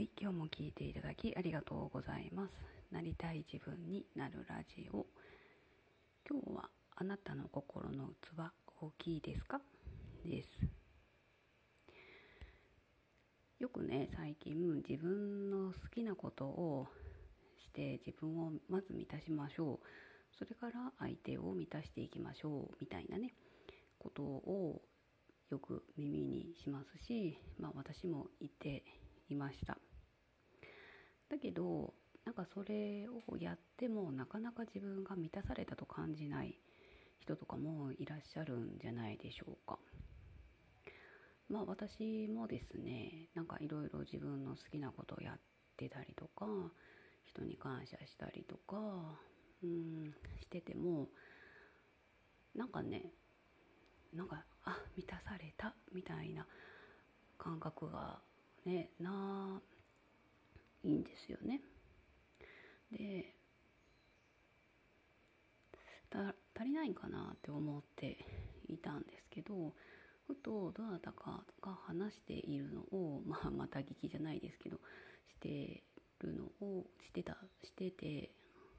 はい、今日も聞いていただきありがとうございます。なりたい自分になるラジオ。今日はあなたの心の器大きいですか？です。よくね、最近自分の好きなことをして自分をまず満たしましょう。それから相手を満たしていきましょうみたいなね、ことをよく耳にしますし、まあ私も言っていました。だけど、なんかそれをやってもなかなか自分が満たされたと感じない人とかもいらっしゃるんじゃないでしょうか。まあ私もですね、なんかいろいろ自分の好きなことをやってたりとか、人に感謝したりとか、うんしててもなんかねなんかあ満たされたみたいな感覚がねないいんですよね。で足りないんかなって思っていたんですけどふとどなたかが話しているのを、まあ、また聞きじゃないですけどしてるのをしてたしてて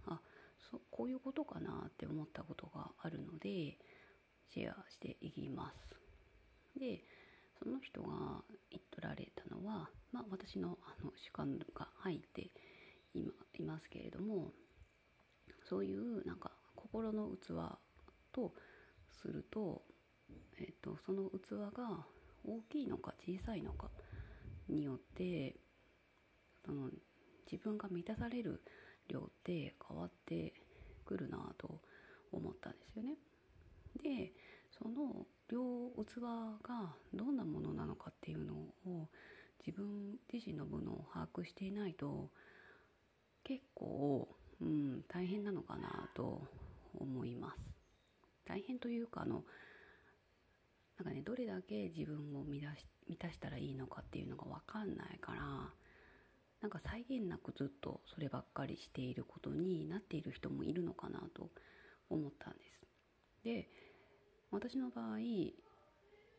あそこういうことかなって思ったことがあるのでシェアしていきます。でその人が言っとられたのは、まあ、私のあの主観が入って今いますけれどもそういうなんか心の器とすると、えっと、その器が大きいのか小さいのかによってその自分が満たされる量って変わってくるなと思ったんですよね。でその両器がどんなものなのかっていうのを自分自身のものを把握していないと結構、うん、大変なのかなと思います。大変というかあのなんかねどれだけ自分を満たし満たしたらいいのかっていうのが分かんないからなんか際限なくずっとそればっかりしていることになっている人もいるのかなと思ったんです。で私の場合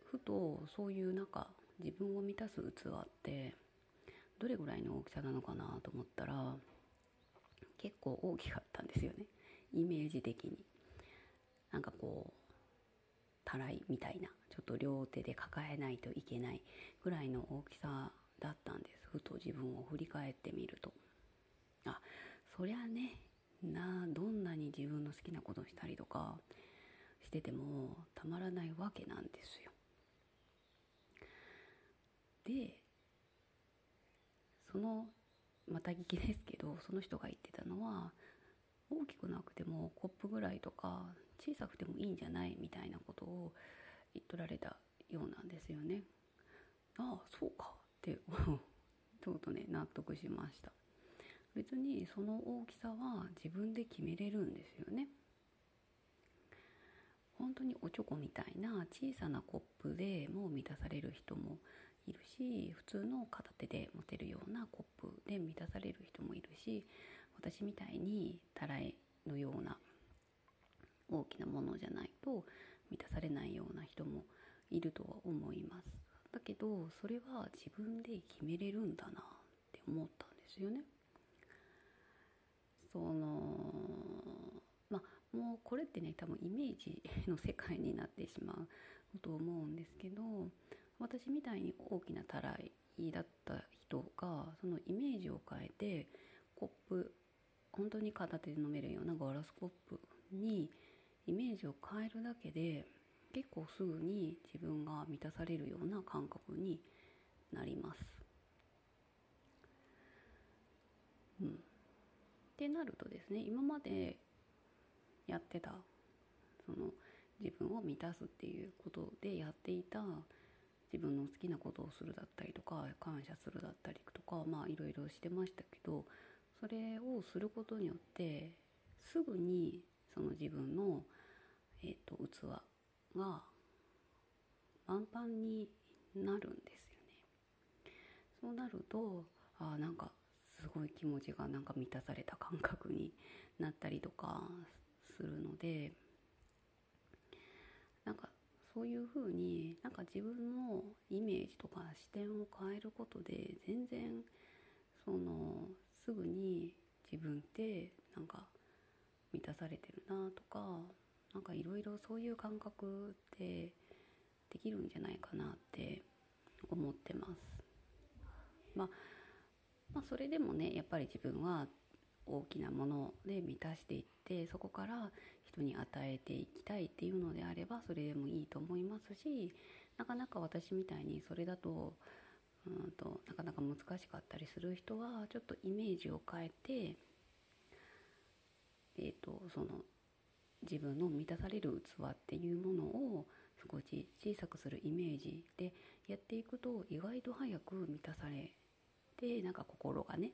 ふとそういうなんか自分を満たす器ってどれぐらいの大きさなのかなと思ったら結構大きかったんですよね。イメージ的に。なんかこうたらいみたいな。ちょっと両手で抱えないといけないぐらいの大きさだったんです。ふと自分を振り返ってみると。あそりゃねなどんなに自分の好きなことしたりとかしててもたまらないわけなんですよ。でそのまた聞きですけどその人が言ってたのは大きくなくてもコップぐらいとか小さくてもいいんじゃないみたいなことを言っとられたようなんですよね。ああそうかって ちょっとね納得しました別にその大きさは自分で決めれるんですよね本当におちょこみたいな小さなコップでも満たされる人もいるし普通の片手で持てるようなコップで満たされる人もいるし私みたいにたらいのような大きなものじゃないと満たされないような人もいるとは思いますだけどそれは自分で決めれるんだなって思ったんですよね。そのまあもうこれってね多分イメージの世界になってしまうと思うんですけど私みたいに大きなたらいだった人がそのイメージを変えてコップ本当に片手で飲めるようなガラスコップにイメージを変えるだけで結構すぐに自分が満たされるような感覚になります。うん、ってなるとですね今までやってたその自分を満たすっていうことでやっていた自分の好きなことをするだったりとか感謝するだったりとかまあいろいろしてましたけどそれをすることによってすぐにその自分の、えーと、と器が満帆になるんですよね。そうなるとあなんかすごい気持ちがなんか満たされた感覚になったりとかするのでなんかそういうふうになんか自分のイメージとか視点を変えることで全然そのすぐに自分ってなんか満たされてるなとかなんかいろいろそういう感覚ってできるんじゃないかなって思ってます。まあ、まあ、それでもねやっぱり自分は大きなもので満たしていってそこから人に与えていきたいっていうのであればそれでもいいと思いますしなかなか私みたいにそれだとうんとなかなか難しかったりする人はちょっとイメージを変えてえっ、ー、とその自分の満たされる器っていうものを少し小さくするイメージでやっていくと意外と早く満たされてなんか心がね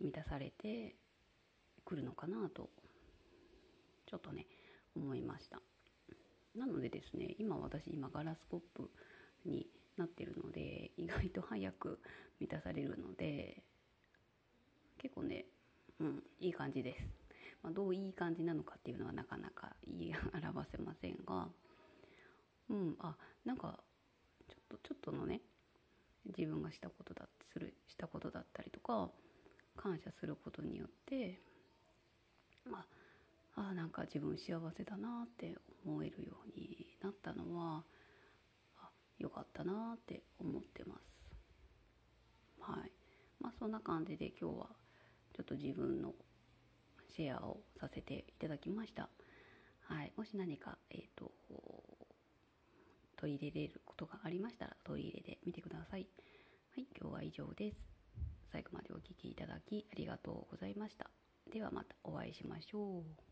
満たされてくるのかなとちょっとね思いました。なのでですね今私今ガラスコップになってるので意外と早く 満たされるので結構ねうんいい感じです、まあ、どういい感じなのかっていうのはなかなか 言い表せませんがうんあなんかちょっとちょっとのね自分がしたことだするしたことだったりとか感謝することによってまああなんか自分幸せだなって思えるようになったのはあよかったなって思ってます。はい。まあそんな感じで今日はちょっと自分のシェアをさせていただきました。はい。もし何かえっ、ー、と取り入れれることがありましたら取り入れてみてください。はい。今日は以上です。最後までお聴きいただきありがとうございました。ではまたお会いしましょう。